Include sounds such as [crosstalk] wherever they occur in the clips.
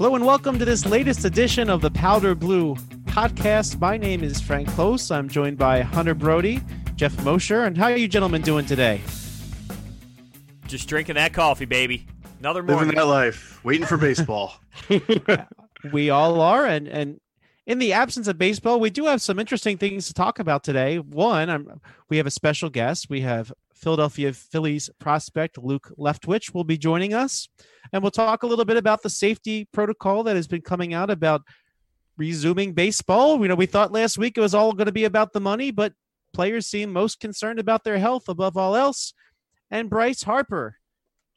Hello and welcome to this latest edition of the Powder Blue podcast. My name is Frank Close. I'm joined by Hunter Brody, Geoff Mosher, and how are you gentlemen doing today? Just drinking that coffee, baby. Another morning. Living that life, waiting for baseball. [laughs] [laughs] we all are, and and in the absence of baseball, we do have some interesting things to talk about today. One, I'm, we have a special guest. We have Philadelphia Phillies prospect Luke Leftwich will be joining us and we'll talk a little bit about the safety protocol that has been coming out about resuming baseball. You know, we thought last week it was all going to be about the money, but players seem most concerned about their health above all else. And Bryce Harper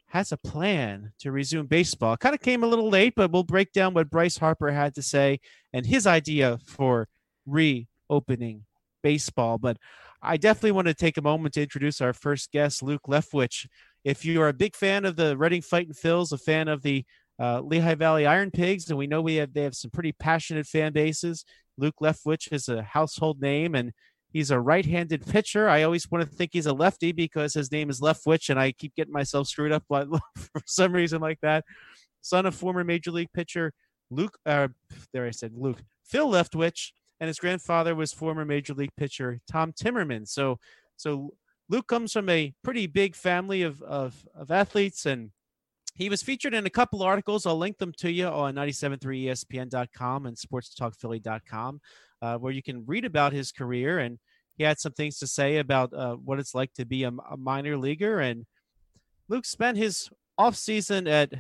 has a plan to resume baseball. Kind of came a little late, but we'll break down what Bryce Harper had to say and his idea for reopening baseball. But I definitely want to take a moment to introduce our first guest, Luke Leftwich. If you are a big fan of the Reading Fighting Phils, a fan of the uh, Lehigh Valley IronPigs, and we know we have they have some pretty passionate fan bases. Luke Leftwich is a household name, and he's a right-handed pitcher. I always want to think he's a lefty because his name is Leftwich, and I keep getting myself screwed up by, [laughs] for some reason like that. Son of former major league pitcher Luke. Uh, there I said Luke. Phil Leftwich, and his grandfather was former major league pitcher Tom Timmermann. So, so Luke comes from a pretty big family of, of, of athletes, and he was featured in a couple articles. I'll link them to you on 973ESPN.com and SportsTalkPhilly.com, uh, where you can read about his career. And he had some things to say about uh, what it's like to be a, a minor leaguer. And Luke spent his offseason at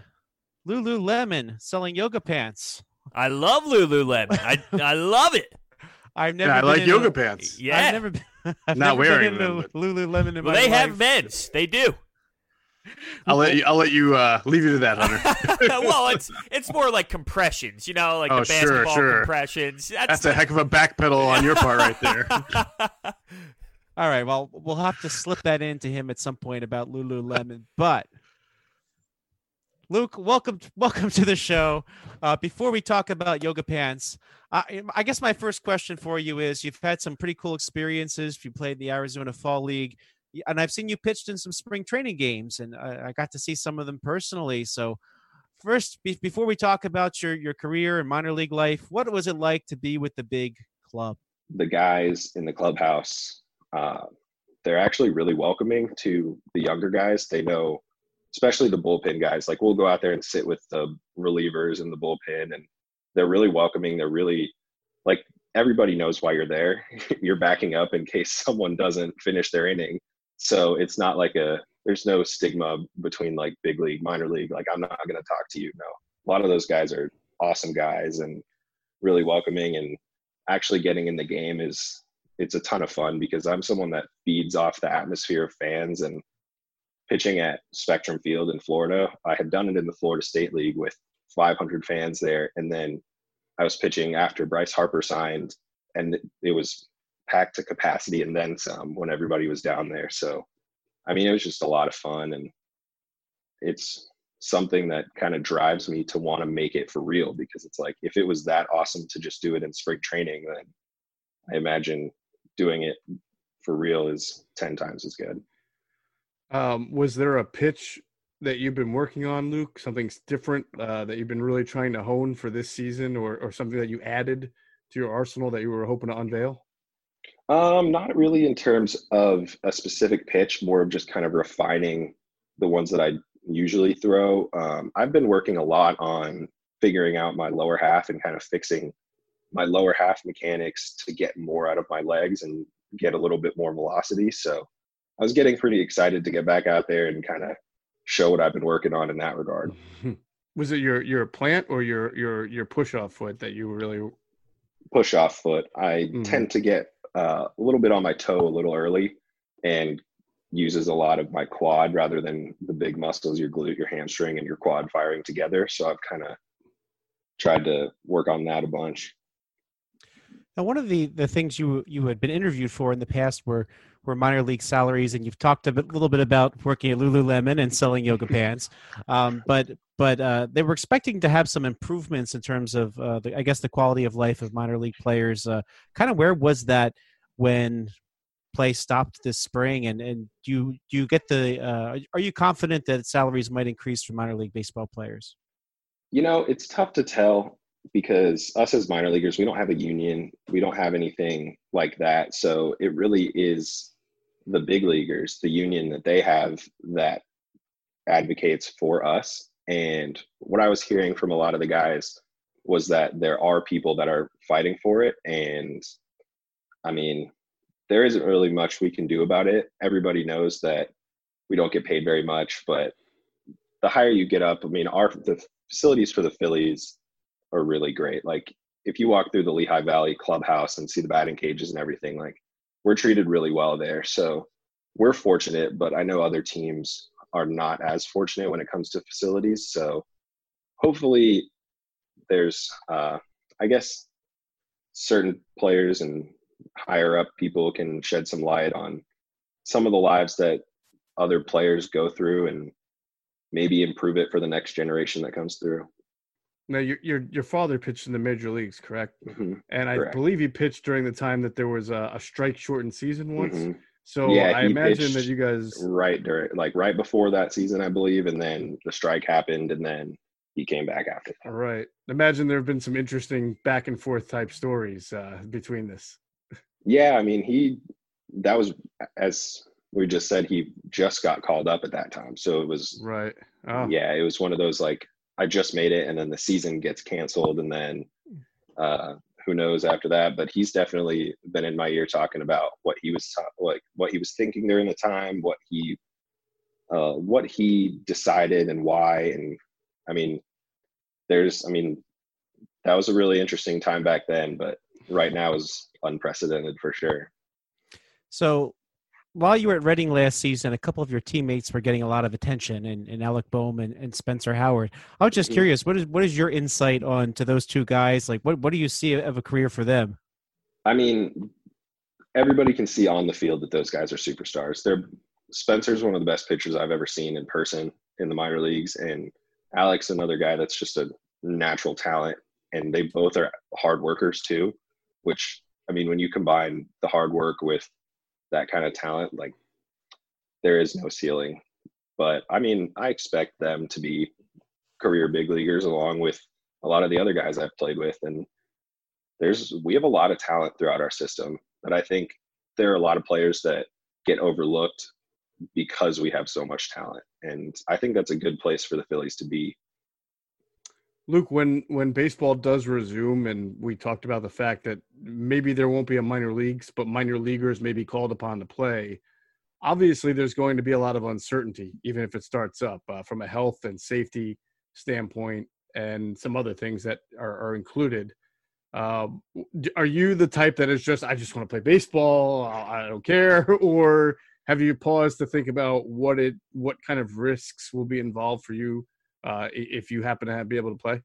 Lululemon selling yoga pants. I love Lululemon. I I love it. [laughs] I've never. Yeah, I like yoga a, pants. Yeah, I've never. [laughs] I've Not never wearing been them, Lululemon in well, my they life. have men's. They do. [laughs] I'll let you. I'll let you uh, leave you to that, Hunter. [laughs] well, it's it's more like compressions, you know, like Oh, the sure, basketball sure. compressions. That's, That's a heck of a back pedal on your part, right there. All right. Well, we'll have to slip that into him at some point about Lululemon. But Luke, welcome, [laughs] welcome to the show. Uh, before we talk about yoga pants, I, I guess my first question for you is: You've had some pretty cool experiences. You played the Arizona Fall League, and I've seen you pitched in some spring training games, and I, I got to see some of them personally. So, first, be, before we talk about your your career and minor league life, what was it like to be with the big club? the guys in the clubhouse uh, they're actually really welcoming to the younger guys they know especially the bullpen guys like we'll go out there and sit with the relievers in the bullpen and they're really welcoming they're really like everybody knows why you're there. [laughs] You're backing up in case [laughs] someone doesn't finish their inning. So it's not like a there's no stigma between like big league minor league like i'm not going to talk to you. No. A lot of those guys are awesome guys and really welcoming and actually getting in the game is it's a ton of fun because I'm someone that feeds off the atmosphere of fans and pitching at Spectrum Field in Florida. I had done it in the Florida State League with 500 fans there, and then I was pitching after Bryce Harper signed, and it was packed to capacity and then some when everybody was down there. So, I mean, it was just a lot of fun, and it's something that kind of drives me to want to make it for real because it's like if it was that awesome to just do it in spring training, then I imagine doing it for real is 10 times as good. Um, was there a pitch that you've been working on, Luke? Something different uh, that you've been really trying to hone for this season, or or something that you added to your arsenal that you were hoping to unveil? Um, not really in terms of a specific pitch, more of just kind of refining the ones that I usually throw. Um, I've been working a lot on figuring out my lower half and kind of fixing my lower half mechanics to get more out of my legs and get a little bit more velocity. So I was getting pretty excited to get back out there and kind of show what I've been working on in that regard. [laughs] Was it your your plant or your your your push off foot that you really? Push off foot. I Mhm. tend to get uh, a little bit on my toe a little early and uses a lot of my quad rather than the big muscles, your glute, your hamstring, and your quad firing together. So I've kind of tried to work on that a bunch. Now, one of the, the things you you had been interviewed for in the past were were minor league salaries, and you've talked a bit, little bit about working at Lululemon and selling yoga [laughs] pants. Um, but but uh, they were expecting to have some improvements in terms of uh, the, I guess the quality of life of minor league players. Uh, kind of where was that when play stopped this spring? And and do you do you get the uh, are you confident that salaries might increase for minor league baseball players? You know, it's tough to tell because us as minor leaguers, we don't have a union, we don't have anything like that. So it really is the big leaguers, the union that they have that advocates for us. And what I was hearing from a lot of the guys was that there are people that are fighting for it. And I mean, there isn't really much we can do about it. Everybody knows that we don't get paid very much, but the higher you get up, I mean, our the facilities for the Phillies are really great. Like if you walk through the Lehigh Valley clubhouse and see the batting cages and everything, like we're treated really well there. So we're fortunate, but I know other teams are not as fortunate when it comes to facilities. So hopefully there's uh, I guess certain players and higher up people can shed some light on some of the lives that other players go through and maybe improve it for the next generation that comes through. Now, your your your father pitched in the major leagues, correct? Mm-hmm. And I Correct. believe he pitched during the time that there was a, a strike shortened season once. Mhm. So Yeah, I imagine that you guys. Right during, like right before that season, I believe, and then the strike happened, and then he came back after. All right. Imagine there have been some interesting back and forth type stories uh, between this. Yeah, I mean, he that was as we just said, he just got called up at that time, so it was Right. Oh, yeah, it was one of those like I just made it, and then the season gets canceled, and then uh, who knows after that. But he's definitely been in my ear talking about what he was ta- like, what he was thinking during the time, what he uh, what he decided, and why. And I mean, there's, I mean, that was a really interesting time back then, but right now is unprecedented for sure. So while you were at Reading last season, a couple of your teammates were getting a lot of attention, and, and Alec Bohm and, and Spencer Howard. I was just Mhm. curious, what is what is your insight on to those two guys? Like, what what do you see of a career for them? I mean, everybody can see on the field that those guys are superstars. They're Spencer's one of the best pitchers I've ever seen in person in the minor leagues, and Alex another guy that's just a natural talent. And they both are hard workers too. Which I mean, when you combine the hard work with that kind of talent, like there is no ceiling. But I mean, I expect them to be career big leaguers along with a lot of the other guys I've played with, and there's we have a lot of talent throughout our system that I think there are a lot of players that get overlooked because we have so much talent. And I think that's a good place for the Phillies to be. Luke, when when baseball does resume, and we talked about the fact that maybe there won't be a minor leagues, but minor leaguers may be called upon to play. Obviously, there's going to be a lot of uncertainty, even if it starts up uh, from a health and safety standpoint, and some other things that are, are included. D- are you the type that is just I just want to play baseball, I don't care, [laughs] or have you paused to think about what it what kind of risks will be involved for you uh, if you happen to have, be able to play?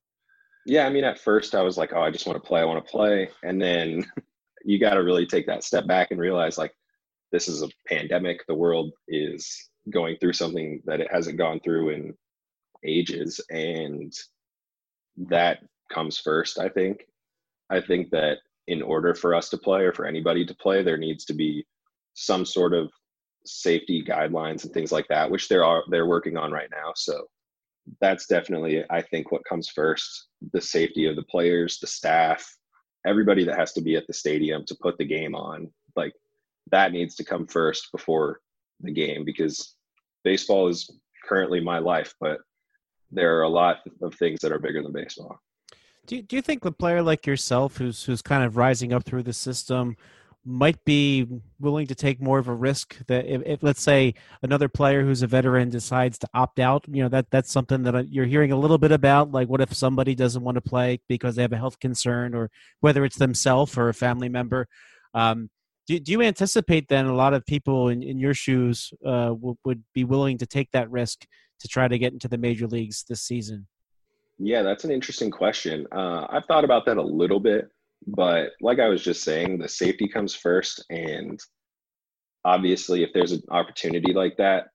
Yeah, I mean, at first I was like, oh, I just want to play, I want to play. And then [laughs] you got to really take that step back and realize like, this is a pandemic. The world is going through something that it hasn't gone through in ages. And that comes first, I think. I think that in order for us to play or for anybody to play, there needs to be some sort of safety guidelines and things like that, which there are they're working on right now. So that's definitely I think what comes first. The safety of the players, the staff, everybody that has to be at the stadium to put the game on. Like that needs to come first before the game because baseball is currently my life, but there are a lot of things that are bigger than baseball. Do you, do you think a player like yourself, who's who's kind of rising up through the system, might be willing to take more of a risk that if, if let's say another player who's a veteran decides to opt out, you know that that's something that uh, you're hearing a little bit about. Like, what if somebody doesn't want to play because they have a health concern, or whether it's themselves or a family member? Um, do, do you anticipate then a lot of people in, in your shoes uh, w- would be willing to take that risk to try to get into the major leagues this season? Yeah, that's an interesting question. Uh, I've thought about that a little bit, but like I was just saying, the safety comes first. And obviously, if there's an opportunity like that,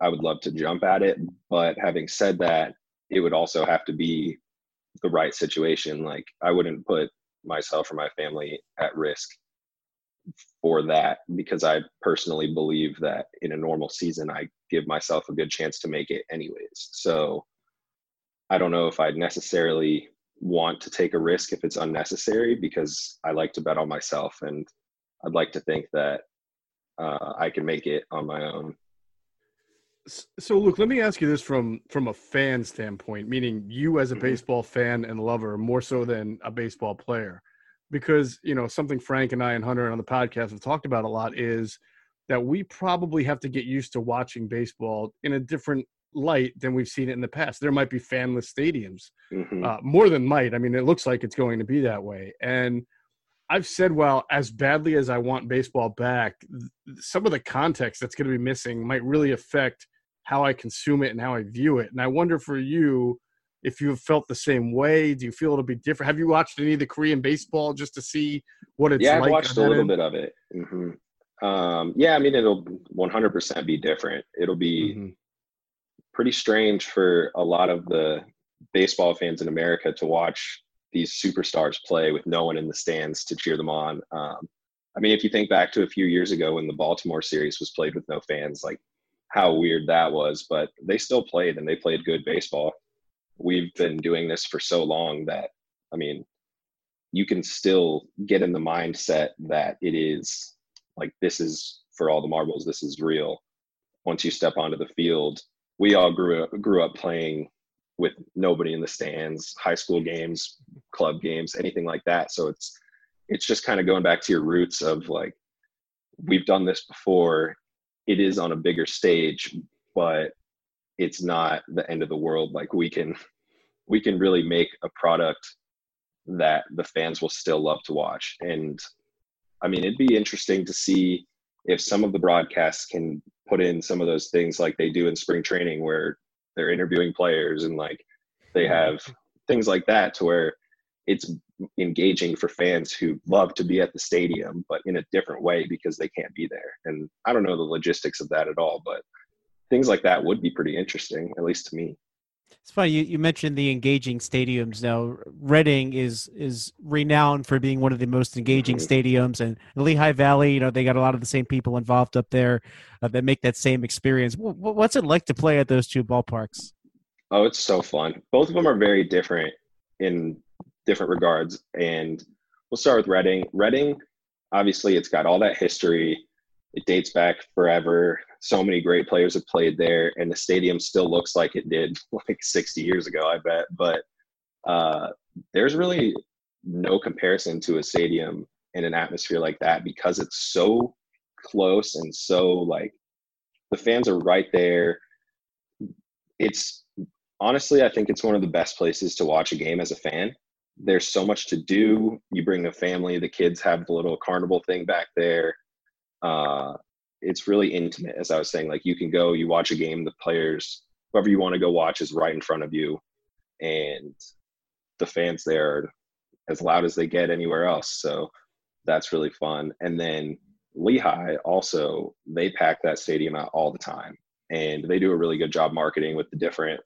I would love to jump at it. But having said that, it would also have to be the right situation. Like, I wouldn't put myself or my family at risk for that because I personally believe that in a normal season, I give myself a good chance to make it anyways. So, I don't know if I'd necessarily want to take a risk if it's unnecessary because I like to bet on myself and I'd like to think that uh, I can make it on my own. So, Luke, let me ask you this from from a fan standpoint, meaning you as a Mhm. baseball fan and lover more so than a baseball player, because you know something Frank and I and Hunter on the podcast have talked about a lot is that we probably have to get used to watching baseball in a different light than we've seen it in the past. There might be fanless stadiums, Mhm. uh, more than might. I mean, it looks like it's going to be that way. And I've said, well, as badly as I want baseball back, some of the context that's going to be missing might really affect how I consume it and how I view it. And I wonder for you if you've felt the same way. Do you feel it'll be different? Have you watched any of the Korean baseball just to see what it's yeah, like? I've watched a little end? bit of it. hmm Um, yeah, I mean, it'll 100% be different. It'll be Mhm. Pretty strange for a lot of the baseball fans in America to watch these superstars play with no one in the stands to cheer them on. Um, I mean, if you think back to a few years ago when the Baltimore series was played with no fans, like how weird that was, but they still played and they played good baseball. We've been doing this for so long that, I mean, you can still get in the mindset that it is like this is for all the marbles, this is real. Once you step onto the field, we all grew up grew up playing with nobody in the stands, high school games, club games, anything like that. So it's it's just kind of going back to your roots of like we've done this before. It is on a bigger stage, but it's not the end of the world. Like we can we can really make a product that the fans will still love to watch. And I mean, it'd be interesting to see if some of the broadcasts can put in some of those things like they do in spring training where they're interviewing players and like they have things like that to where it's engaging for fans who love to be at the stadium but in a different way because they can't be there. And i don't know the logistics of that at all but things like that would be pretty interesting at least to me It's funny you, you mentioned the engaging stadiums. Now, Reading is is renowned for being one of the most engaging Mhm. stadiums, and Lehigh Valley, you know, they got a lot of the same people involved up there uh, that make that same experience. Wh- What's it like to play at those two ballparks? Oh, it's so fun. Both of them are very different in different regards. And we'll start with Reading. Reading, obviously, it's got all that history. It dates back forever. So many great players have played there, and the stadium still looks like it did [laughs] like 60 years ago, I bet. But uh, there's really no comparison to a stadium in an atmosphere like that because it's so close and so like the fans are right there. It's honestly, I think it's one of the best places to watch a game as a fan. There's so much to do. You bring a family, the kids have the little carnival thing back there. Uh, it's really intimate, as I was saying. Like you can go, you watch a game, the players, whoever you want to go watch is right in front of you, and the fans there are as loud as they get anywhere else. So that's really fun. And then Lehigh also, they pack that stadium out all the time and they do a really good job marketing with the different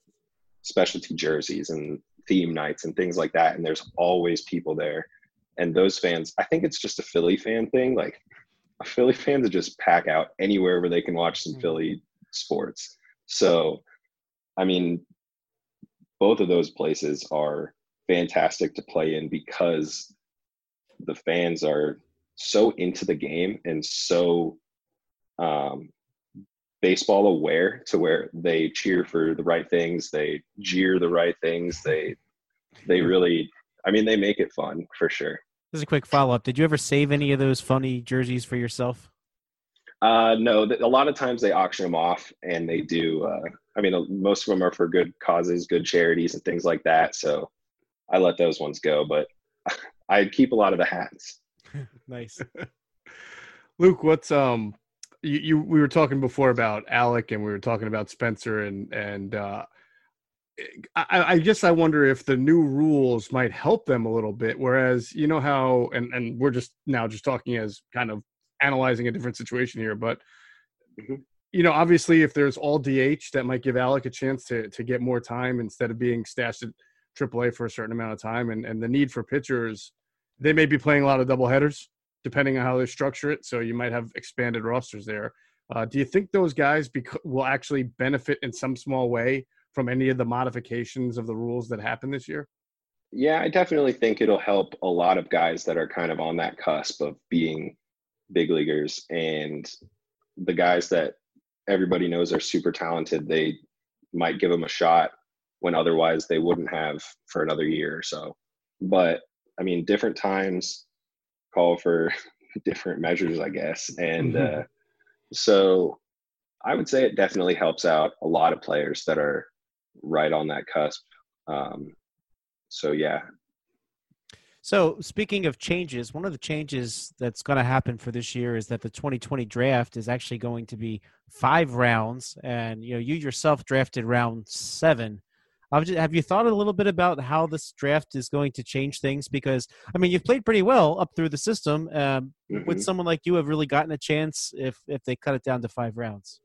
specialty jerseys and theme nights and things like that and there's always people there and those fans i think it's just a philly fan thing like [laughs] philly fans just pack out anywhere where they can watch some Mhm. philly sports so i mean both of those places are fantastic to play in because the fans are so into the game and so um, baseball aware to where they cheer for the right things, they jeer the right things, they they really I mean they make it fun for sure. This is a quick follow up. Did you ever save any of those funny jerseys for yourself? Uh, no, th- a lot of times they auction them off and they do. Uh, I mean, uh, most of them are for good causes, good charities, and things like that. So I let those ones go, but [laughs] I keep a lot of the hats. [laughs] nice. [laughs] Luke, what's um you, you we were talking before about Alec and we were talking about Spencer and and uh I, I guess I wonder if the new rules might help them a little bit. Whereas you know how and and we're just now just talking as kind of analyzing a different situation here, but Mhm. you know obviously if there's all DH that might give Alec a chance to to get more time instead of being stashed at AAA for a certain amount of time, and and the need for pitchers, they may be playing a lot of double headers depending on how they structure it. So you might have expanded rosters there. Uh, do you think those guys bec- will actually benefit in some small way from any of the modifications of the rules that happened this year? Yeah, I definitely think it'll help a lot of guys that are kind of on that cusp of being big leaguers and the guys that everybody knows are super talented. They might give them a shot when otherwise they wouldn't have for another year or so. But I mean, different times call for [laughs] different measures, I guess. And mm-hmm. uh, so I would say it definitely helps out a lot of players that are right on that cusp. Um, so yeah. So speaking of changes, one of the changes that's going to happen for this year is that the 2020 draft is actually going to be five rounds, and you know you yourself drafted round seven. Have you thought a little bit about how this draft is going to change things? Because I mean, you've played pretty well up through the system. Um, mm-hmm. Would someone like you have really gotten a chance if if they cut it down to five rounds?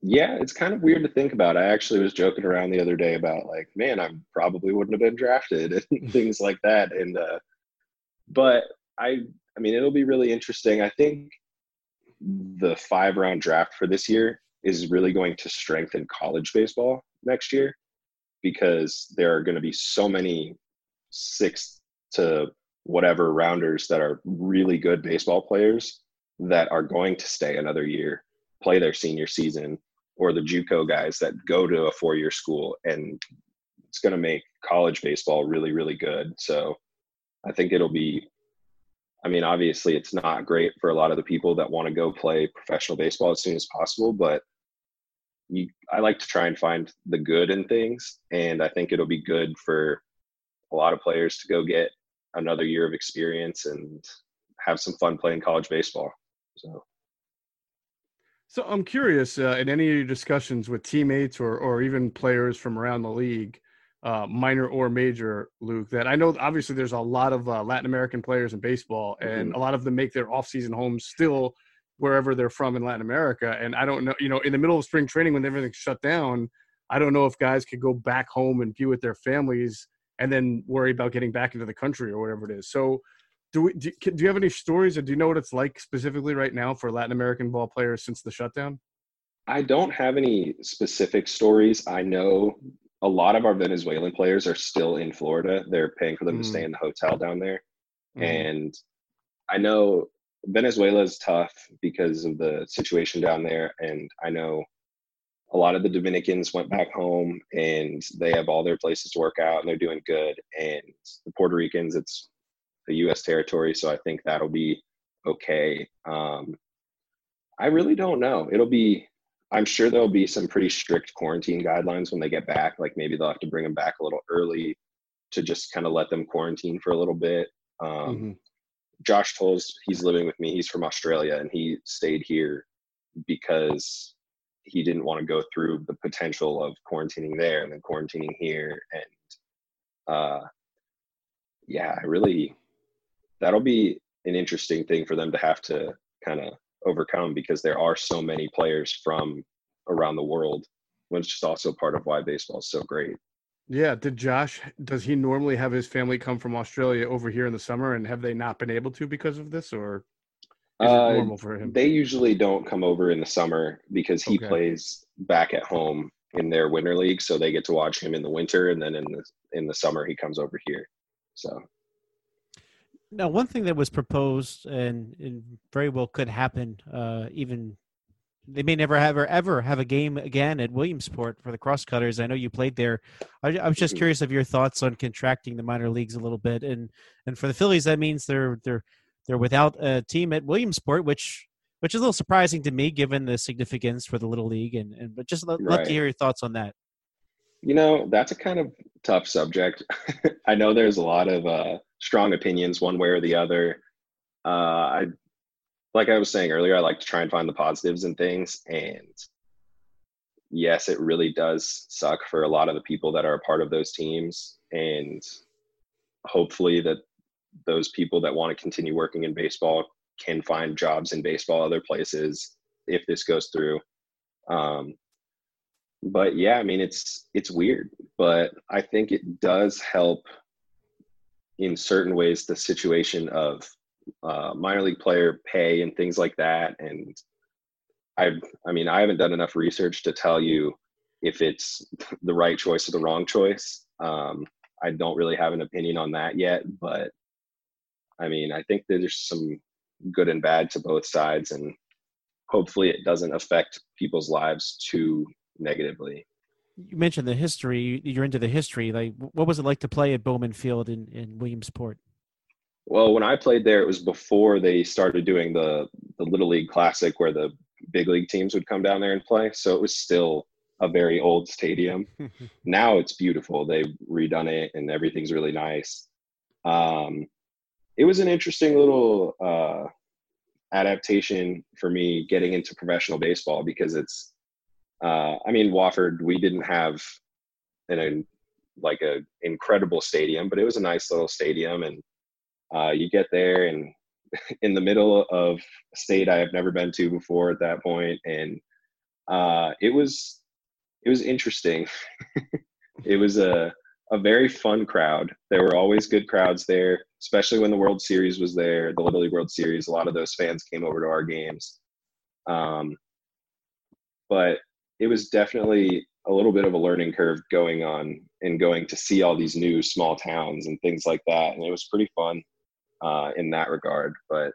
Yeah, it's kind of weird to think about. I actually was joking around the other day about like, man, I probably wouldn't have been drafted [laughs] and [laughs] things like that. And uh, but I, I mean, it'll be really interesting. I think the five round draft for this year is really going to strengthen college baseball next year because there are going to be so many six to whatever rounders that are really good baseball players that are going to stay another year, play their senior season, or the JUCO guys that go to a four year school and it's going to make college baseball really, really good. So I think it'll be, I mean, obviously it's not great for a lot of the people that want to go play professional baseball as soon as possible, but you, I like to try and find the good in things, and I think it'll be good for a lot of players to go get another year of experience and have some fun playing college baseball. So. So I'm curious, uh, in any of your discussions with teammates or or even players from around the league, uh, minor or major, Luke, that I know obviously there's a lot of uh, Latin American players in baseball, and mm-hmm. a lot of them make their off-season homes still wherever they're from in Latin America. And I don't know, you know, in the middle of spring training when everything's shut down, I don't know if guys could go back home and be with their families and then worry about getting back into the country or whatever it is. So, do we do, do you have any stories or do you know what it's like specifically right now for Latin American ball players since the shutdown? I don't have any specific stories. I know a lot of our Venezuelan players are still in Florida. They're paying for them mm. to stay mm. in the hotel down there. Mm. And I know Venezuela is tough because of the situation down there, and I know a lot of the Dominicans went back home and they have all their places to work out and they're doing good. And the Puerto Ricans, it's a U.S. territory, so I think that'll be okay. Um, I really don't know. It'll be. I'm sure there'll be some pretty strict quarantine guidelines when they get back. Like maybe they'll have to bring them back a little early to just kind of let them quarantine for a little bit. Um, mm-hmm. Josh Tols he's living with me. He's from Australia and he stayed here because he didn't want to go through the potential of quarantining there and then quarantining here. And uh, yeah, I really that'll be an interesting thing for them to have to kind of overcome because there are so many players from around the world, which is also part of why baseball is so great. Yeah. Did Josh, does he normally have his family come from Australia over here in the summer and have they not been able to because of this or is uh, it normal for him? They usually don't come over in the summer because he okay. plays back at home in their winter league. So they get to watch him in the winter and then in the, in the summer he comes over here. So. Now, one thing that was proposed and, and very well could happen, uh, even they may never ever ever have a game again at Williamsport for the Crosscutters. I know you played there. I, I, was just mm-hmm. curious of your thoughts on contracting the minor leagues a little bit, and and for the Phillies, that means they're they're they're without a team at Williamsport, which which is a little surprising to me given the significance for the little league. And and but just love, right. love to hear your thoughts on that. You know, that's a kind of tough subject. [laughs] I know there's a lot of uh, strong opinions one way or the other. Uh, I like I was saying earlier, I like to try and find the positives in things. And yes, it really does suck for a lot of the people that are a part of those teams. And hopefully that those people that want to continue working in baseball can find jobs in baseball other places if this goes through. Um, but yeah, I mean it's it's weird, but I think it does help in certain ways the situation of uh, minor league player pay and things like that. And I, I mean, I haven't done enough research to tell you if it's the right choice or the wrong choice. Um, I don't really have an opinion on that yet, but I mean, I think there's some good and bad to both sides, and hopefully it doesn't affect people's lives too negatively. You mentioned the history. You're into the history. Like, what was it like to play at Bowman Field in, in Williamsport? Well, when I played there, it was before they started doing the the Little League Classic, where the big league teams would come down there and play. So it was still a very old stadium. [laughs] now it's beautiful. They've redone it and everything's really nice. Um, it was an interesting little uh, adaptation for me getting into professional baseball because it's, uh, I mean, Wofford, we didn't have an, a, like a incredible stadium, but it was a nice little stadium. And uh, you get there and [laughs] in the middle of a state I have never been to before at that point, and uh, it was it was interesting. [laughs] it was a a very fun crowd. There were always good crowds there, especially when the World Series was there, the Little League World Series. A lot of those fans came over to our games. Um, but it was definitely a little bit of a learning curve going on and going to see all these new small towns and things like that. And it was pretty fun uh, in that regard, but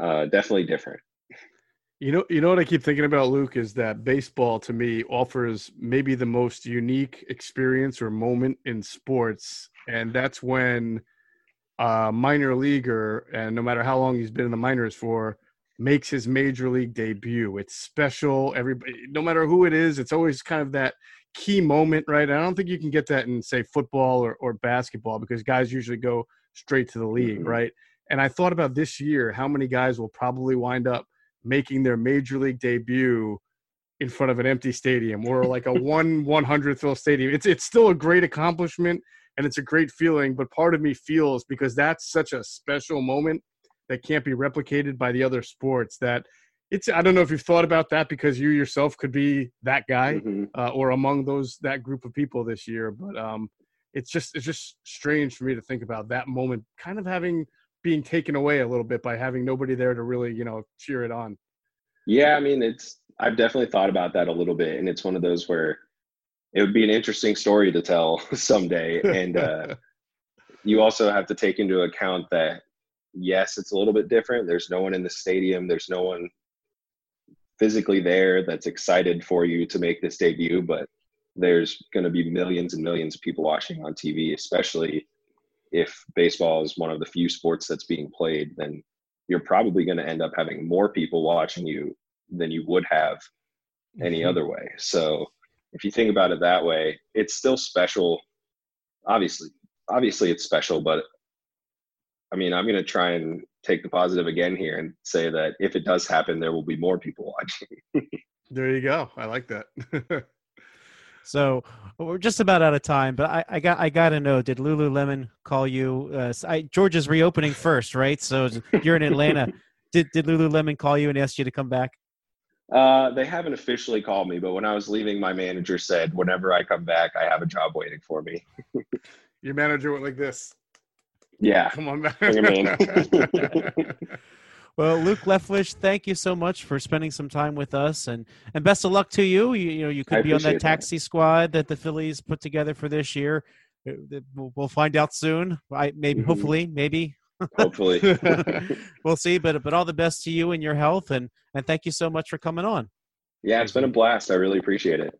uh, definitely different. You know, you know what I keep thinking about, Luke, is that baseball to me offers maybe the most unique experience or moment in sports, and that's when a minor leaguer, and no matter how long he's been in the minors for, makes his major league debut. It's special. Everybody, no matter who it is, it's always kind of that key moment, right? I don't think you can get that in say football or, or basketball because guys usually go straight to the league, mm-hmm. right? And I thought about this year, how many guys will probably wind up making their major league debut in front of an empty stadium or like a [laughs] one one hundredth fill stadium. It's it's still a great accomplishment and it's a great feeling, but part of me feels because that's such a special moment that can't be replicated by the other sports that it's i don't know if you've thought about that because you yourself could be that guy mm-hmm. uh, or among those that group of people this year but um it's just it's just strange for me to think about that moment kind of having being taken away a little bit by having nobody there to really you know cheer it on yeah i mean it's i've definitely thought about that a little bit and it's one of those where it would be an interesting story to tell [laughs] someday and uh, [laughs] you also have to take into account that yes it's a little bit different there's no one in the stadium there's no one physically there that's excited for you to make this debut but there's going to be millions and millions of people watching on TV, especially if baseball is one of the few sports that's being played, then you're probably going to end up having more people watching you than you would have any mm-hmm. other way. So if you think about it that way, it's still special. Obviously, obviously it's special, but I mean, I'm going to try and take the positive again here and say that if it does happen, there will be more people [laughs] watching. there you go. I like that. [laughs] So we're just about out of time, but I, I got I got to know: Did Lululemon call you? Uh, I, Georgia's reopening first, right? So you're in Atlanta. [laughs] did did Lululemon call you and ask you to come back? Uh, they haven't officially called me, but when I was leaving, my manager said, "Whenever I come back, I have a job waiting for me." Your manager went like this. Yeah, come on back. [laughs] Well, Luke Leftwich, thank you so much for spending some time with us, and and best of luck to you. You, you know, you could I be on that taxi that. squad that the Phillies put together for this year. Uh, we'll find out soon. I maybe, mm-hmm. hopefully, maybe. Hopefully, [laughs] we'll see. But but all the best to you and your health, and and thank you so much for coming on. Yeah, it's been a blast. I really appreciate it.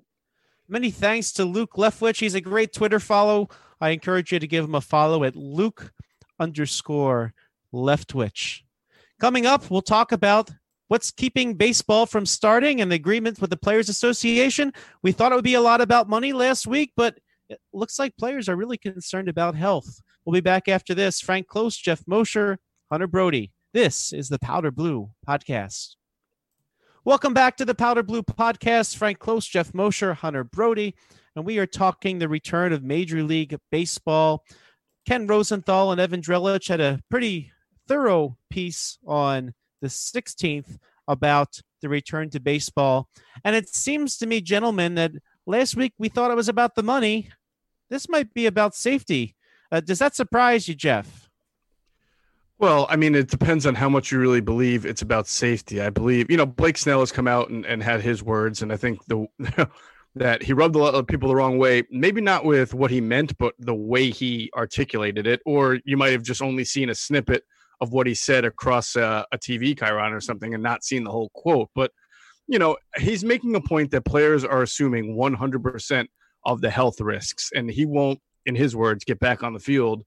Many thanks to Luke Leftwich. He's a great Twitter follow. I encourage you to give him a follow at Luke underscore Leftwich. Coming up, we'll talk about what's keeping baseball from starting and the agreement with the Players Association. We thought it would be a lot about money last week, but it looks like players are really concerned about health. We'll be back after this. Frank Close, Geoff Mosher, Hunter Brody. This is the Powder Blue Podcast. Welcome back to the Powder Blue Podcast. Frank Close, Geoff Mosher, Hunter Brody, and we are talking the return of Major League Baseball. Ken Rosenthal and Evan Drellich had a pretty thorough piece on the 16th about the return to baseball. And it seems to me, gentlemen, that last week we thought it was about the money. This might be about safety. Uh, does that surprise you, Geoff? Well, I mean, it depends on how much you really believe it's about safety. I believe, you know, Blake Snell has come out and, and had his words, and I think the [laughs] that he rubbed a lot of people the wrong way. Maybe not with what he meant, but the way he articulated it. Or you might have just only seen a snippet of what he said across a, a TV chyron or something, and not seen the whole quote. But you know, he's making a point that players are assuming 100% of the health risks, and he won't, in his words, get back on the field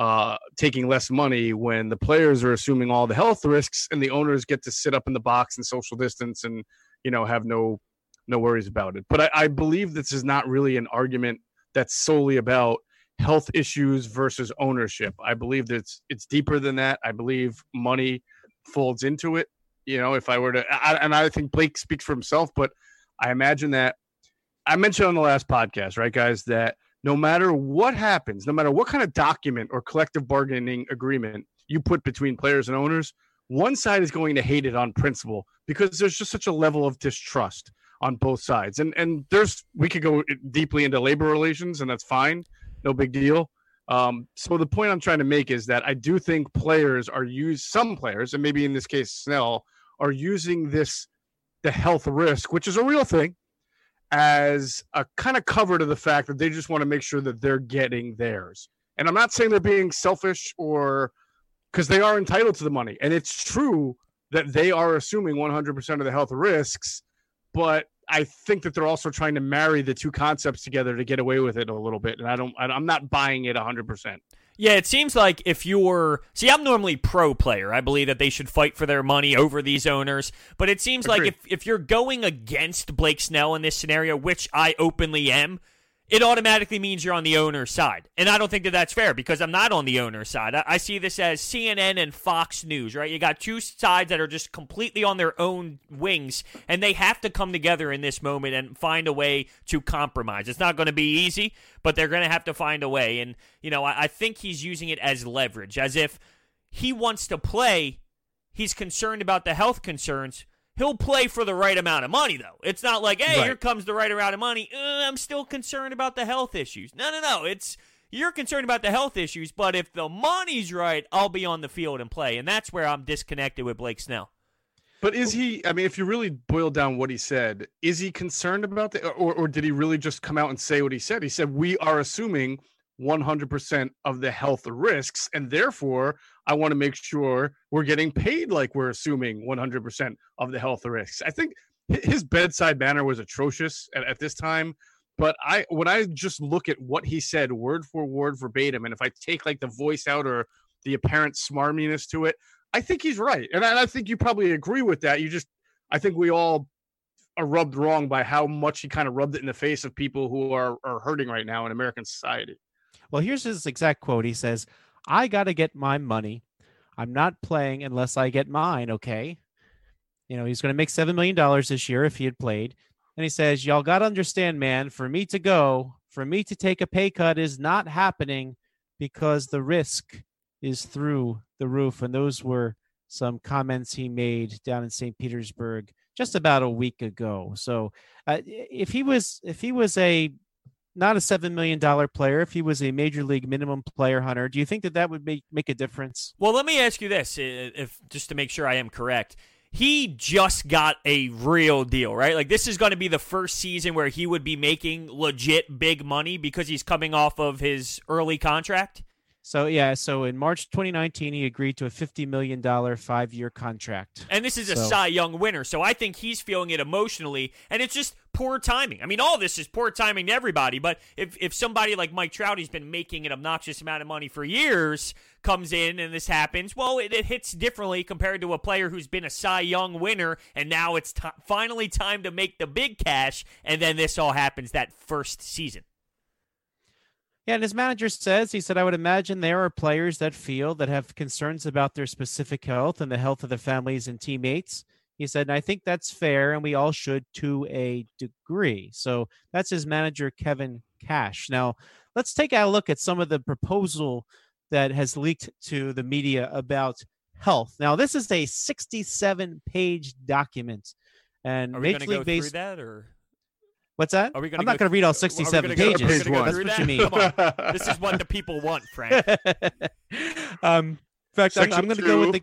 uh, taking less money when the players are assuming all the health risks and the owners get to sit up in the box and social distance and you know have no no worries about it. But I, I believe this is not really an argument that's solely about health issues versus ownership. I believe that it's it's deeper than that. I believe money folds into it. You know, if I were to, I, and I think Blake speaks for himself, but I imagine that I mentioned on the last podcast, right, guys, that no matter what happens, no matter what kind of document or collective bargaining agreement you put between players and owners, one side is going to hate it on principle because there's just such a level of distrust on both sides. And and there's we could go deeply into labor relations, and that's fine, no big deal. Um, so the point I'm trying to make is that I do think players are used some players, and maybe in this case Snell, are using this the health risk, which is a real thing, as a kind of cover to the fact that they just want to make sure that they're getting theirs. And I'm not saying they're being selfish or because they are entitled to the money. And it's true that they are assuming 100% of the health risks, but I think that they're also trying to marry the two concepts together to get away with it a little bit. And I don't, I'm not buying it 100%. Yeah, it seems like if you're see, I'm normally pro player. I believe that they should fight for their money over these owners. But it seems Agreed. like if if you're going against Blake Snell in this scenario, which I openly am, it automatically means you're on the owner's side. And I don't think that that's fair because I'm not on the owner's side. I, I, see this as CNN and Fox News, right? You got two sides that are just completely on their own wings, and they have to come together in this moment and find a way to compromise. It's not going to be easy, but they're going to have to find a way. And, you know, I, I think he's using it as leverage, as if he wants to play. He's concerned about the health concerns, he'll play for the right amount of money, though. It's not like, hey, right. here comes the right amount of money. Uh, I'm still concerned about the health issues. No, no, no. It's you're concerned about the health issues, but if the money's right, I'll be on the field and play. And that's where I'm disconnected with Blake Snell. But is he? I mean, if you really boil down what he said, is he concerned about the, or, or did he really just come out and say what he said? He said we are assuming 100% of the health risks. And therefore, I want to make sure we're getting paid like we're assuming 100% of the health risks. I think his bedside manner was atrocious at, at this time. But I, when I just look at what he said word for word verbatim, and if I take like the voice out or the apparent smarminess to it, I think he's right. And I, and I think you probably agree with that. You just, I think we all are rubbed wrong by how much he kind of rubbed it in the face of people who are, are hurting right now in American society. Well, here's his exact quote. He says, I got to get my money. I'm not playing unless I get mine. Okay. You know, he's going to make $7 million this year if he had played. And he says, Y'all got to understand, man, for me to go, for me to take a pay cut is not happening because the risk is through the roof. And those were some comments he made down in St. Petersburg just about a week ago. So uh, if he was if he was a not a seven million dollar player, if he was a major league minimum player, Hunter, do you think that that would make make a difference? Well, let me ask you this, if just to make sure I am correct. He just got a real deal, right? Like this is going to be the first season where he would be making legit big money because he's coming off of his early contract. So yeah, so in March 2019, he agreed to a 50 million dollar five year contract. And this is a Cy Young winner, so I think he's feeling it emotionally, and it's just poor timing. I mean, all this is poor timing to everybody. But if if somebody like Mike Trout, has been making an obnoxious amount of money for years, comes in and this happens, well, it, it hits differently compared to a player who's been a Cy Young winner, and now it's t- finally time to make the big cash, and then this all happens that first season. Yeah, and his manager says, he said, I would imagine there are players that feel that have concerns about their specific health and the health of their families and teammates. He said, and I think that's fair, and we all should to a degree. So that's his manager, Kevin Cash. Now, let's take a look at some of the proposal that has leaked to the media about health. Now, this is a 67 page document. And Are we Major League Baseball. That or? What's that? Are we I'm not going to read all 67 pages. Page That's what you mean. Come on. [laughs] this is what the people want, Frank. [laughs] um, fact, I'm, I'm going to go with the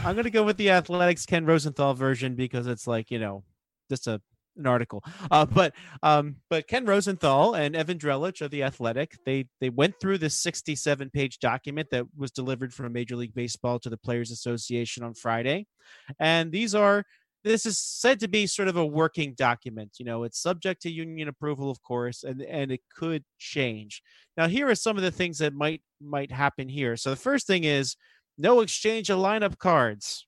I'm going to go with the Athletics Ken Rosenthal version because it's like you know just a an article. Uh, but um, but Ken Rosenthal and Evan Drellich of the Athletic they they went through this 67 page document that was delivered from Major League Baseball to the Players Association on Friday, and these are this is said to be sort of a working document. You know, it's subject to union approval, of course, and and it could change. Now, here are some of the things that might might happen here. So the first thing is no exchange of lineup cards.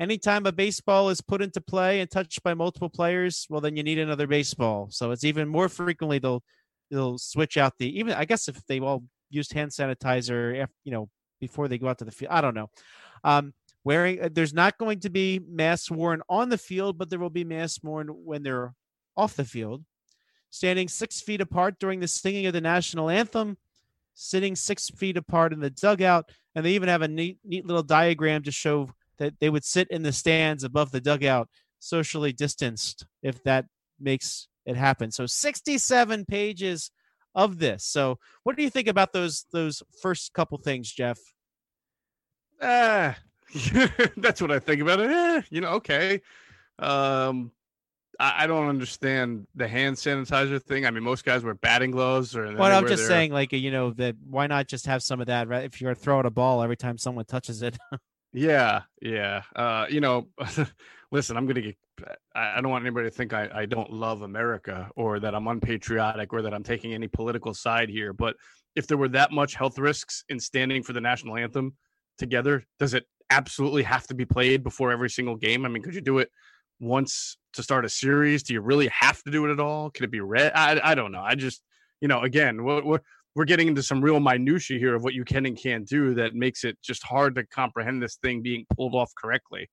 Anytime a baseball is put into play and touched by multiple players, well, then you need another baseball. So it's even more frequently they'll they'll switch out the even I guess if they all used hand sanitizer, you know, before they go out to the field. I don't know. Um, wearing uh, there's not going to be masks worn on the field, but there will be masks worn when they're off the field. Standing six feet apart during the singing of the national anthem, sitting six feet apart in the dugout, and they even have a neat, neat little diagram to show that they would sit in the stands above the dugout, socially distanced, if that makes it happen. So 67 pages of this. So what do you think about those those first couple things, Geoff? Ah, [laughs] that's what I think about it. Eh, you know, okay. Um, I, I don't understand the hand sanitizer thing. I mean, most guys wear batting gloves, or Well, I'm just saying, like you know, that why not just have some of that? Right? If you're throwing a ball every time someone touches it, Yeah, yeah. Uh, you know, [laughs] listen, I'm gonna get. I, I don't want anybody to think I, I don't love America or that I'm unpatriotic or that I'm taking any political side here. But if there were that much health risks in standing for the national anthem together, does it absolutely have to be played before every single game? I mean, could you do it once to start a series? Do you really have to do it at all? Could it be read? I I don't know. I just you know, again, we're, we're we're getting into some real minutia here of what you can and can't do that makes it just hard to comprehend this thing being pulled off correctly.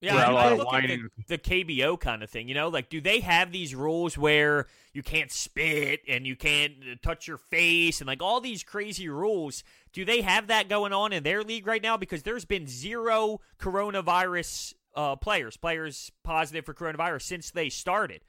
Yeah, I, I look at the, the KBO kind of thing. You know, like do they have these rules where you can't spit and you can't uh, touch your face and like all these crazy rules? Do they have that going on in their league right now? Because there's been zero coronavirus uh, players, players positive for coronavirus since they started.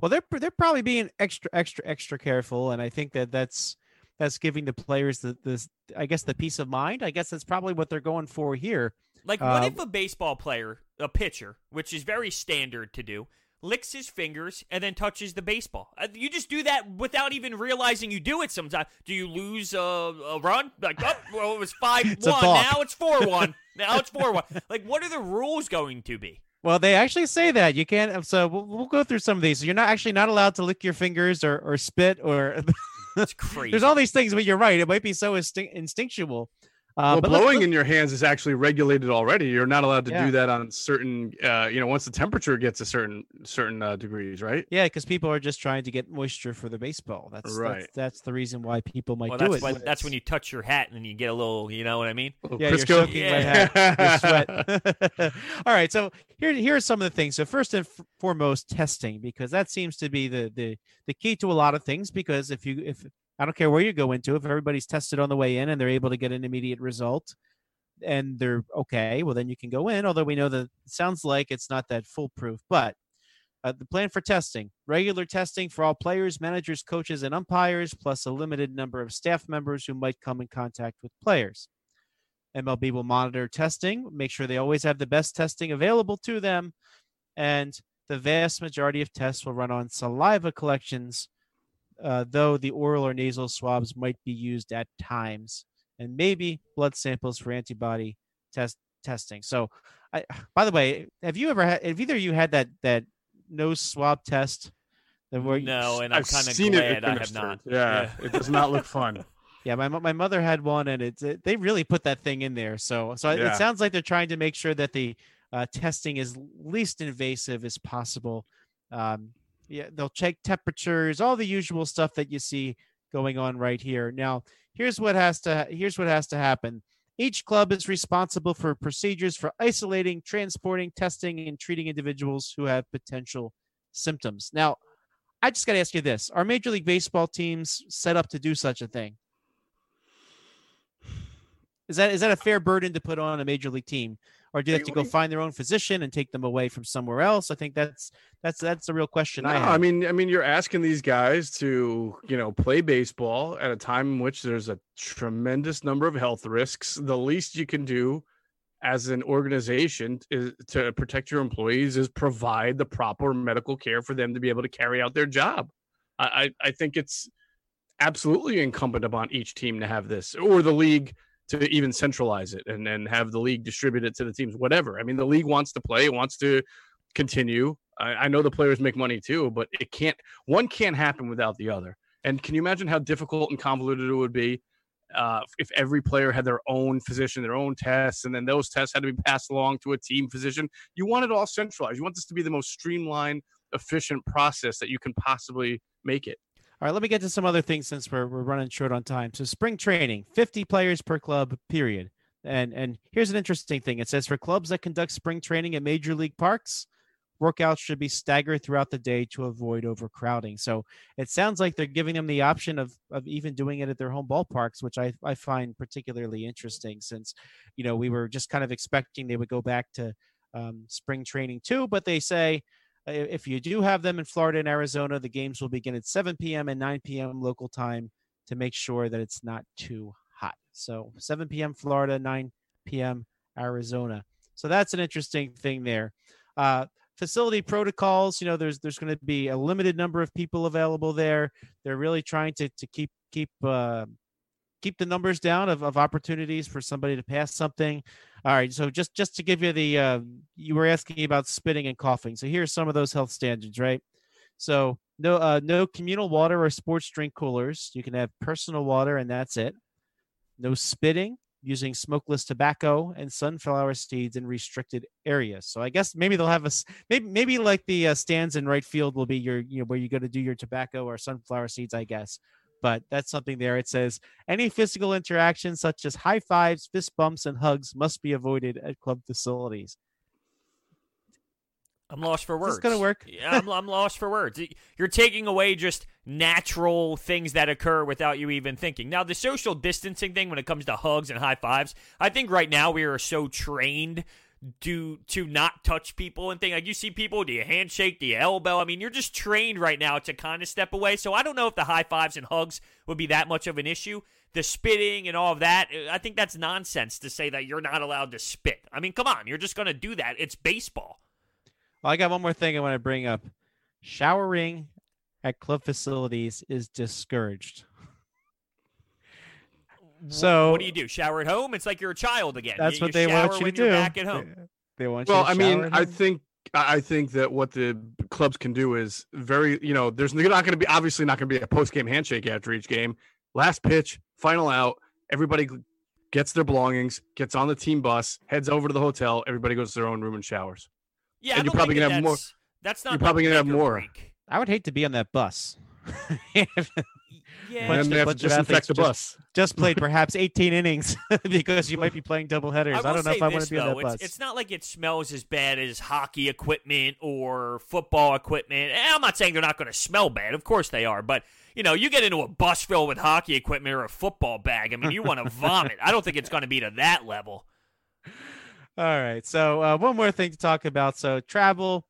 well, they're they're probably being extra extra extra careful, and I think that that's that's giving the players the this I guess the peace of mind. I guess that's probably what they're going for here. Like, what Uh, if a baseball player, a pitcher, which is very standard to do, licks his fingers and then touches the baseball? Uh, You just do that without even realizing you do it sometimes. Do you lose a, a run? Like, oh, well, it was 5 [laughs] It's 1. Now it's 4 1. [laughs] Now it's 4 1. Like, what are the rules going to be? Well, they actually say that you can't. So we'll, we'll go through some of these. So you're not actually not allowed to lick your fingers or or spit or. [laughs] That's crazy. There's all these things, but you're right. It might be so instinct- instinctual. Uh, well, but let's- blowing let's- in your hands is actually regulated already. You're not allowed to Yeah. do that on certain, uh, you know, once the temperature gets a certain certain uh, degrees, right? Yeah, because people are just trying to get moisture for the baseball. That's Right. That's, that's the reason why people might well, do that's, it. when, that's when you touch your hat and you get a little, you know what I mean? Little yeah, you're Crisco. soaking wet hat, your sweat. [laughs] All right, so here here are some of the things. So first and f- foremost, testing because that seems to be the the the key to a lot of things. Because if you if I don't care where you go into, if everybody's tested on the way in and they're able to get an immediate result, and they're okay, well then you can go in. Although we know that sounds like it's not that foolproof, but uh, the plan for testing regular testing for all players, managers, coaches, and umpires, plus a limited number of staff members who might come in contact with players. MLB will monitor testing, make sure they always have the best testing available to them, and the vast majority of tests will run on saliva collections, uh, though the oral or nasal swabs might be used at times, and maybe blood samples for antibody test testing. So, I, [sighs] by the way, have you ever had? Have either of you had that that nose swab test? That where you- No, and I'm I've kind of seen it glad I have not. Yeah, it does not look fun. [laughs] Yeah, my my mother had one, and it's it, they really put that thing in there. So so Yeah. it sounds like they're trying to make sure that the uh, testing is least invasive as possible. Um, yeah, they'll check temperatures, all the usual stuff that you see going on right here. Now, here's what has to here's what has to happen. Each club is responsible for procedures for isolating, transporting, testing, and treating individuals who have potential symptoms. Now, I just got to ask you this: Are Major League Baseball teams set up to do such a thing? Is that is that a fair burden to put on a major league team, or do they have to go find their own physician and take them away from somewhere else? I think that's that's that's a real question. No, I, have. I mean, I mean, you're asking these guys to you know play baseball at a time in which there's a tremendous number of health risks. The least you can do as an organization is to protect your employees is provide the proper medical care for them to be able to carry out their job. I, I think it's absolutely incumbent upon each team to have this or the league to even centralize it and then have the league distribute it to the teams, whatever. I mean, the league wants to play, wants to continue. I, I know the players make money too, but it can't, one can't happen without the other. And can you imagine how difficult and convoluted it would be uh, if every player had their own physician, their own tests, and then those tests had to be passed along to a team physician? You want it all centralized. You want this to be the most streamlined, efficient process that you can possibly make it. All right, let me get to some other things since we're, we're running short on time. So spring training, 50 players per club, period. And and here's an interesting thing. It says for clubs that conduct spring training at major league parks, workouts should be staggered throughout the day to avoid overcrowding. So it sounds like they're giving them the option of of even doing it at their home ballparks, which I, I find particularly interesting since, you know, we were just kind of expecting they would go back to um, spring training too, but they say if you do have them in Florida and Arizona, the games will begin at 7 p.m. and 9 p.m. local time to make sure that it's not too hot. So 7 p.m. Florida, 9 p.m. Arizona. So that's an interesting thing there. Uh, facility protocols, you know, there's there's going to be a limited number of people available there. They're really trying to to keep keep uh, keep the numbers down of, of opportunities for somebody to pass something. All right, so just just to give you the uh, you were asking about spitting and coughing. So here's some of those health standards, right? So no uh, no communal water or sports drink coolers. You can have personal water and that's it. No spitting using smokeless tobacco and sunflower seeds in restricted areas. So I guess maybe they'll have a maybe maybe like the uh, stands in right field will be your you know where you go to do your tobacco or sunflower seeds, I guess but that's something there. It says any physical interaction such as high fives, fist bumps, and hugs must be avoided at club facilities. I'm lost for words. It's going to work. yeah, I'm, I'm lost for words. You're taking away just natural things that occur without you even thinking. Now, the social distancing thing when it comes to hugs and high fives, I think right now we are so trained do to not touch people and thing. Like you see people, do you handshake, do you elbow? I mean, you're just trained right now to kind of step away. So I don't know if the high fives and hugs would be that much of an issue. The spitting and all of that, I think that's nonsense to say that you're not allowed to spit. I mean, come on, you're just going to do that. It's baseball. Well, I got one more thing I want to bring up. Showering at club facilities is discouraged. So what do you do? Shower at home? It's like you're a child again. That's you, what they want you to do. Back at home. They, they want. Well, I mean, I think I think that what the clubs can do is very, you know, there's not going to be obviously not going to be a post game handshake after each game. Last pitch, final out, everybody gets their belongings, gets on the team bus, heads over to the hotel. Everybody goes to their own room and showers. Yeah, and you're probably gonna have more. That's not. You're probably gonna have more. Break. I would hate to be on that bus. [laughs] [laughs] Yeah, and they have to disinfect the bus. Just, just played perhaps 18 innings [laughs] because you might be playing double headers. I, I don't know if I want to be though, on that bus. It's, it's, not like it smells as bad as hockey equipment or football equipment. And I'm not saying they're not going to smell bad. Of course they are, but you know, you get into a bus filled with hockey equipment or a football bag. I mean, you want to [laughs] vomit. I don't think it's going to be to that level. All right. So uh, one more thing to talk about. So travel.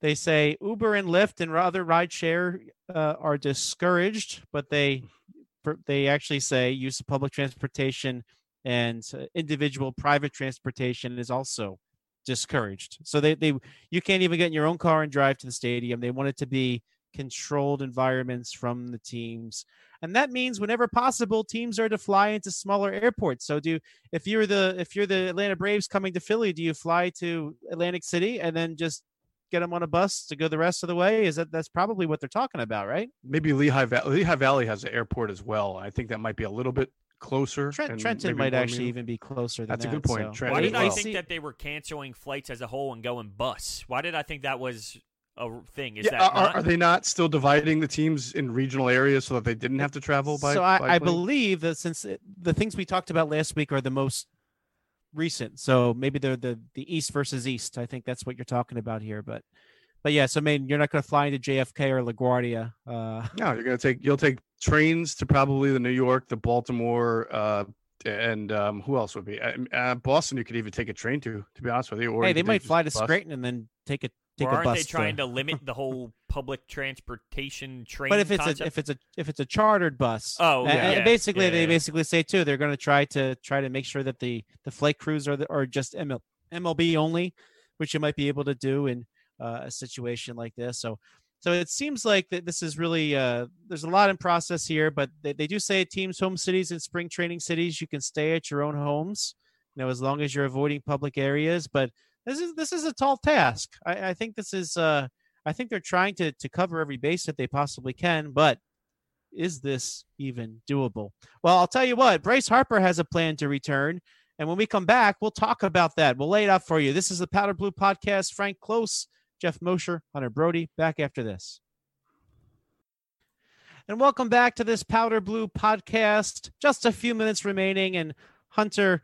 They say Uber and Lyft and other rideshare uh, are discouraged, but they they actually say use of public transportation and uh, individual private transportation is also discouraged. So they, they you can't even get in your own car and drive to the stadium. They want it to be controlled environments from the teams. And that means whenever possible, teams are to fly into smaller airports. So do if you're the if you're the Atlanta Braves coming to Philly, do you fly to Atlantic City and then just get them on a bus to go the rest of the way? Is that that's probably what they're talking about, right? Maybe Lehigh Valley. Lehigh Valley has an airport as well. I think that might be a little bit closer. Trent, Trenton might actually even be closer. That's that, a good point. So. Why did well. I think that they were canceling flights as a whole and going bus? Why did I think that was a thing? Is yeah, that are, are, they not still dividing the teams in regional areas so that they didn't have to travel by? So I, by I believe that since it, the things we talked about last week are the most recent, so maybe they're the the East versus East. I think that's what you're talking about here, but but yes, I mean you're not going to fly into JFK or LaGuardia. Uh, no, you're going to take you'll take trains to probably the New York, the Baltimore, uh, and um, who else would be uh, Boston? You could even take a train to, to be honest with you. Or hey, you they might fly to bus. Scranton and then take a take or aren't they trying to, to limit the whole public transportation train? but if it's concept? a if it's a if it's a chartered bus, Oh, and yeah. basically Yeah, they yeah. basically say too they're going to try to try to make sure that the the flight crews are the, are just ML, MLB only, which you might be able to do in uh, a situation like this. So so it seems like that this is really uh, there's a lot in process here, but they, they do say at teams home cities and spring training cities you can stay at your own homes, you know, as long as you're avoiding public areas. But this is this is a tall task. I, I think this is uh, I think they're trying to to cover every base that they possibly can, but is this even doable? Well, I'll tell you what, Bryce Harper has a plan to return. And when we come back, we'll talk about that. We'll lay it out for you. This is the Powder Blue Podcast. Frank Close, Geoff Mosher, Hunter Brody, back after this. And welcome back to this Powder Blue Podcast. Just a few minutes remaining. And Hunter,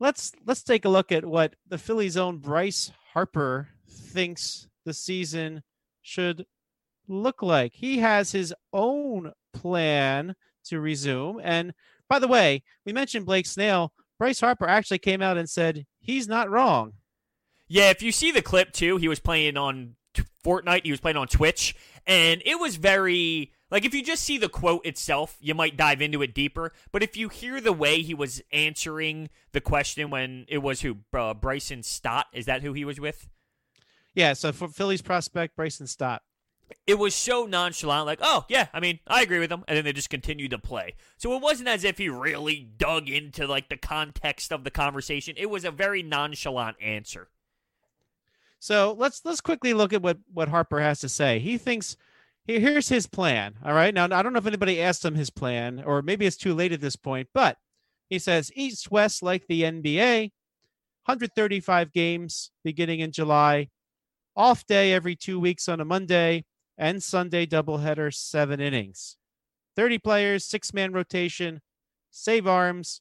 let's let's take a look at what the Phillies' own Bryce Harper thinks the season should look like. He has his own plan to resume. And by the way, we mentioned Blake Snell. Bryce Harper actually came out and said he's not wrong. Yeah, if you see the clip too, he was playing on Fortnite. He was playing on Twitch, and it was very like if you just see the quote itself, you might dive into it deeper. But if you hear the way he was answering the question when it was who uh, Bryson Stott, is that who he was with? Yeah, so for Phillies prospect Bryson Stott. It was so nonchalant, like, oh yeah, I mean, I agree with him, and then they just continued to play. So it wasn't as if he really dug into like the context of the conversation. It was a very nonchalant answer. So let's let's quickly look at what what Harper has to say. He thinks here's his plan. All right. Now I don't know if anybody asked him his plan, or maybe it's too late at this point, but he says East West like the NBA, 135 games beginning in July, off day every two weeks on a Monday, and Sunday doubleheader, seven innings. 30 players, six man rotation, save arms.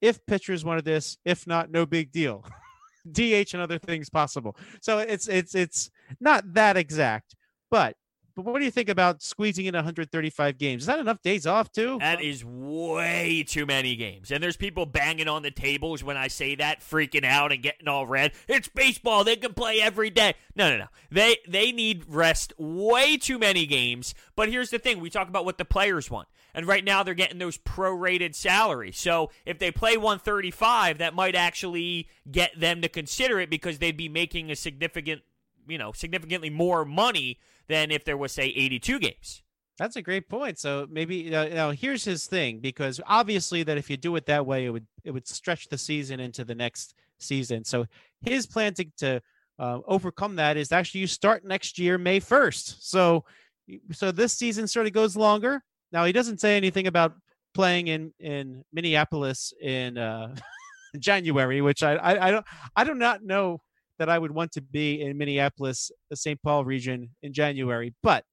If pitchers wanted this, if not, no big deal. [laughs] DH and other things possible. So it's it's it's not that exact, but but what do you think about squeezing in 135 games? Is that enough days off too? That is way too many games. And there's people banging on the tables when I say that, freaking out and getting all red. It's baseball. They can play every day. No, no, no. They they need rest way too many games. But here's the thing. We talk about what the players want. And right now they're getting those prorated salaries. So if they play 135, that might actually get them to consider it because they'd be making a significant, you know, significantly more money than if there was say 82 games. That's a great point. So maybe uh, now here's his thing because obviously that if you do it that way, it would it would stretch the season into the next season. So his plan to, to uh, overcome that is actually you start next year May first. So so this season sort of goes longer. Now he doesn't say anything about playing in in Minneapolis in uh, [laughs] January, which I, I I don't I do not know that I would want to be in Minneapolis, the St. Paul region in January, but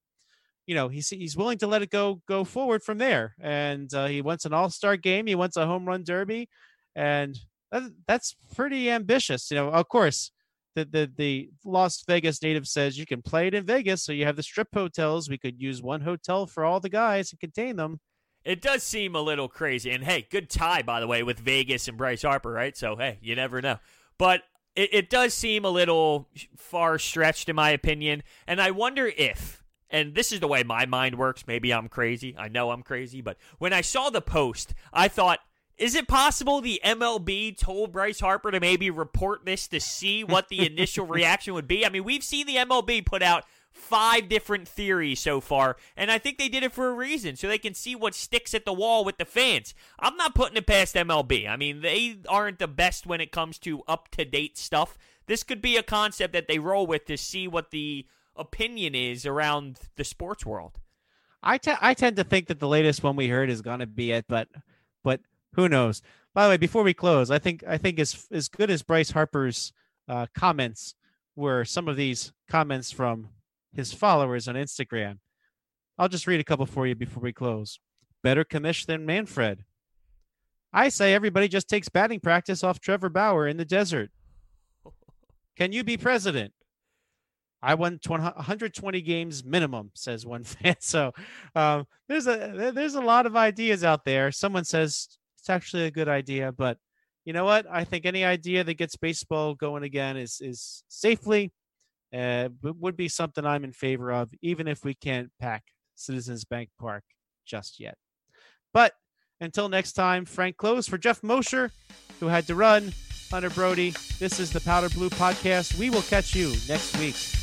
you know he's he's willing to let it go go forward from there and uh, he wants an all-star game he wants a home run derby and that, that's pretty ambitious you know of course the, the the las vegas native says you can play it in vegas so you have the strip hotels we could use one hotel for all the guys and contain them It does seem a little crazy. And hey, good tie, by the way, with Vegas and Bryce Harper, right? So, hey, you never know. But it, it does seem a little far stretched, in my opinion. And I wonder if, and this is the way my mind works, maybe I'm crazy. I know I'm crazy. But when I saw the post, I thought, is it possible the MLB told Bryce Harper to maybe report this to see what the initial [laughs] reaction would be? I mean, we've seen the MLB put out five different theories so far, and I think they did it for a reason, so they can see what sticks at the wall with the fans. I'm not putting it past MLB. I mean, they aren't the best when it comes to up to date stuff. This could be a concept that they roll with to see what the opinion is around the sports world. I, I tend to think that the latest one we heard is going to be it, but but who knows? By the way, before we close, I think I think as as good as Bryce Harper's uh, comments were, some of these comments from his followers on Instagram. I'll just read a couple for you before we close. Better commish than Manfred. I say everybody just takes batting practice off Trevor Bauer in the desert. Can you be president? I won 120 games minimum, says one [laughs] fan. So um, there's a there's a lot of ideas out there. Someone says it's actually a good idea. But you know what? I think any idea that gets baseball going again is is safely uh, would be something I'm in favor of, even if we can't pack Citizens Bank Park just yet. But until next time, Frank Close for Geoff Mosher, who had to run. Hunter Brody, this is the Powder Blue Podcast. We will catch you next week.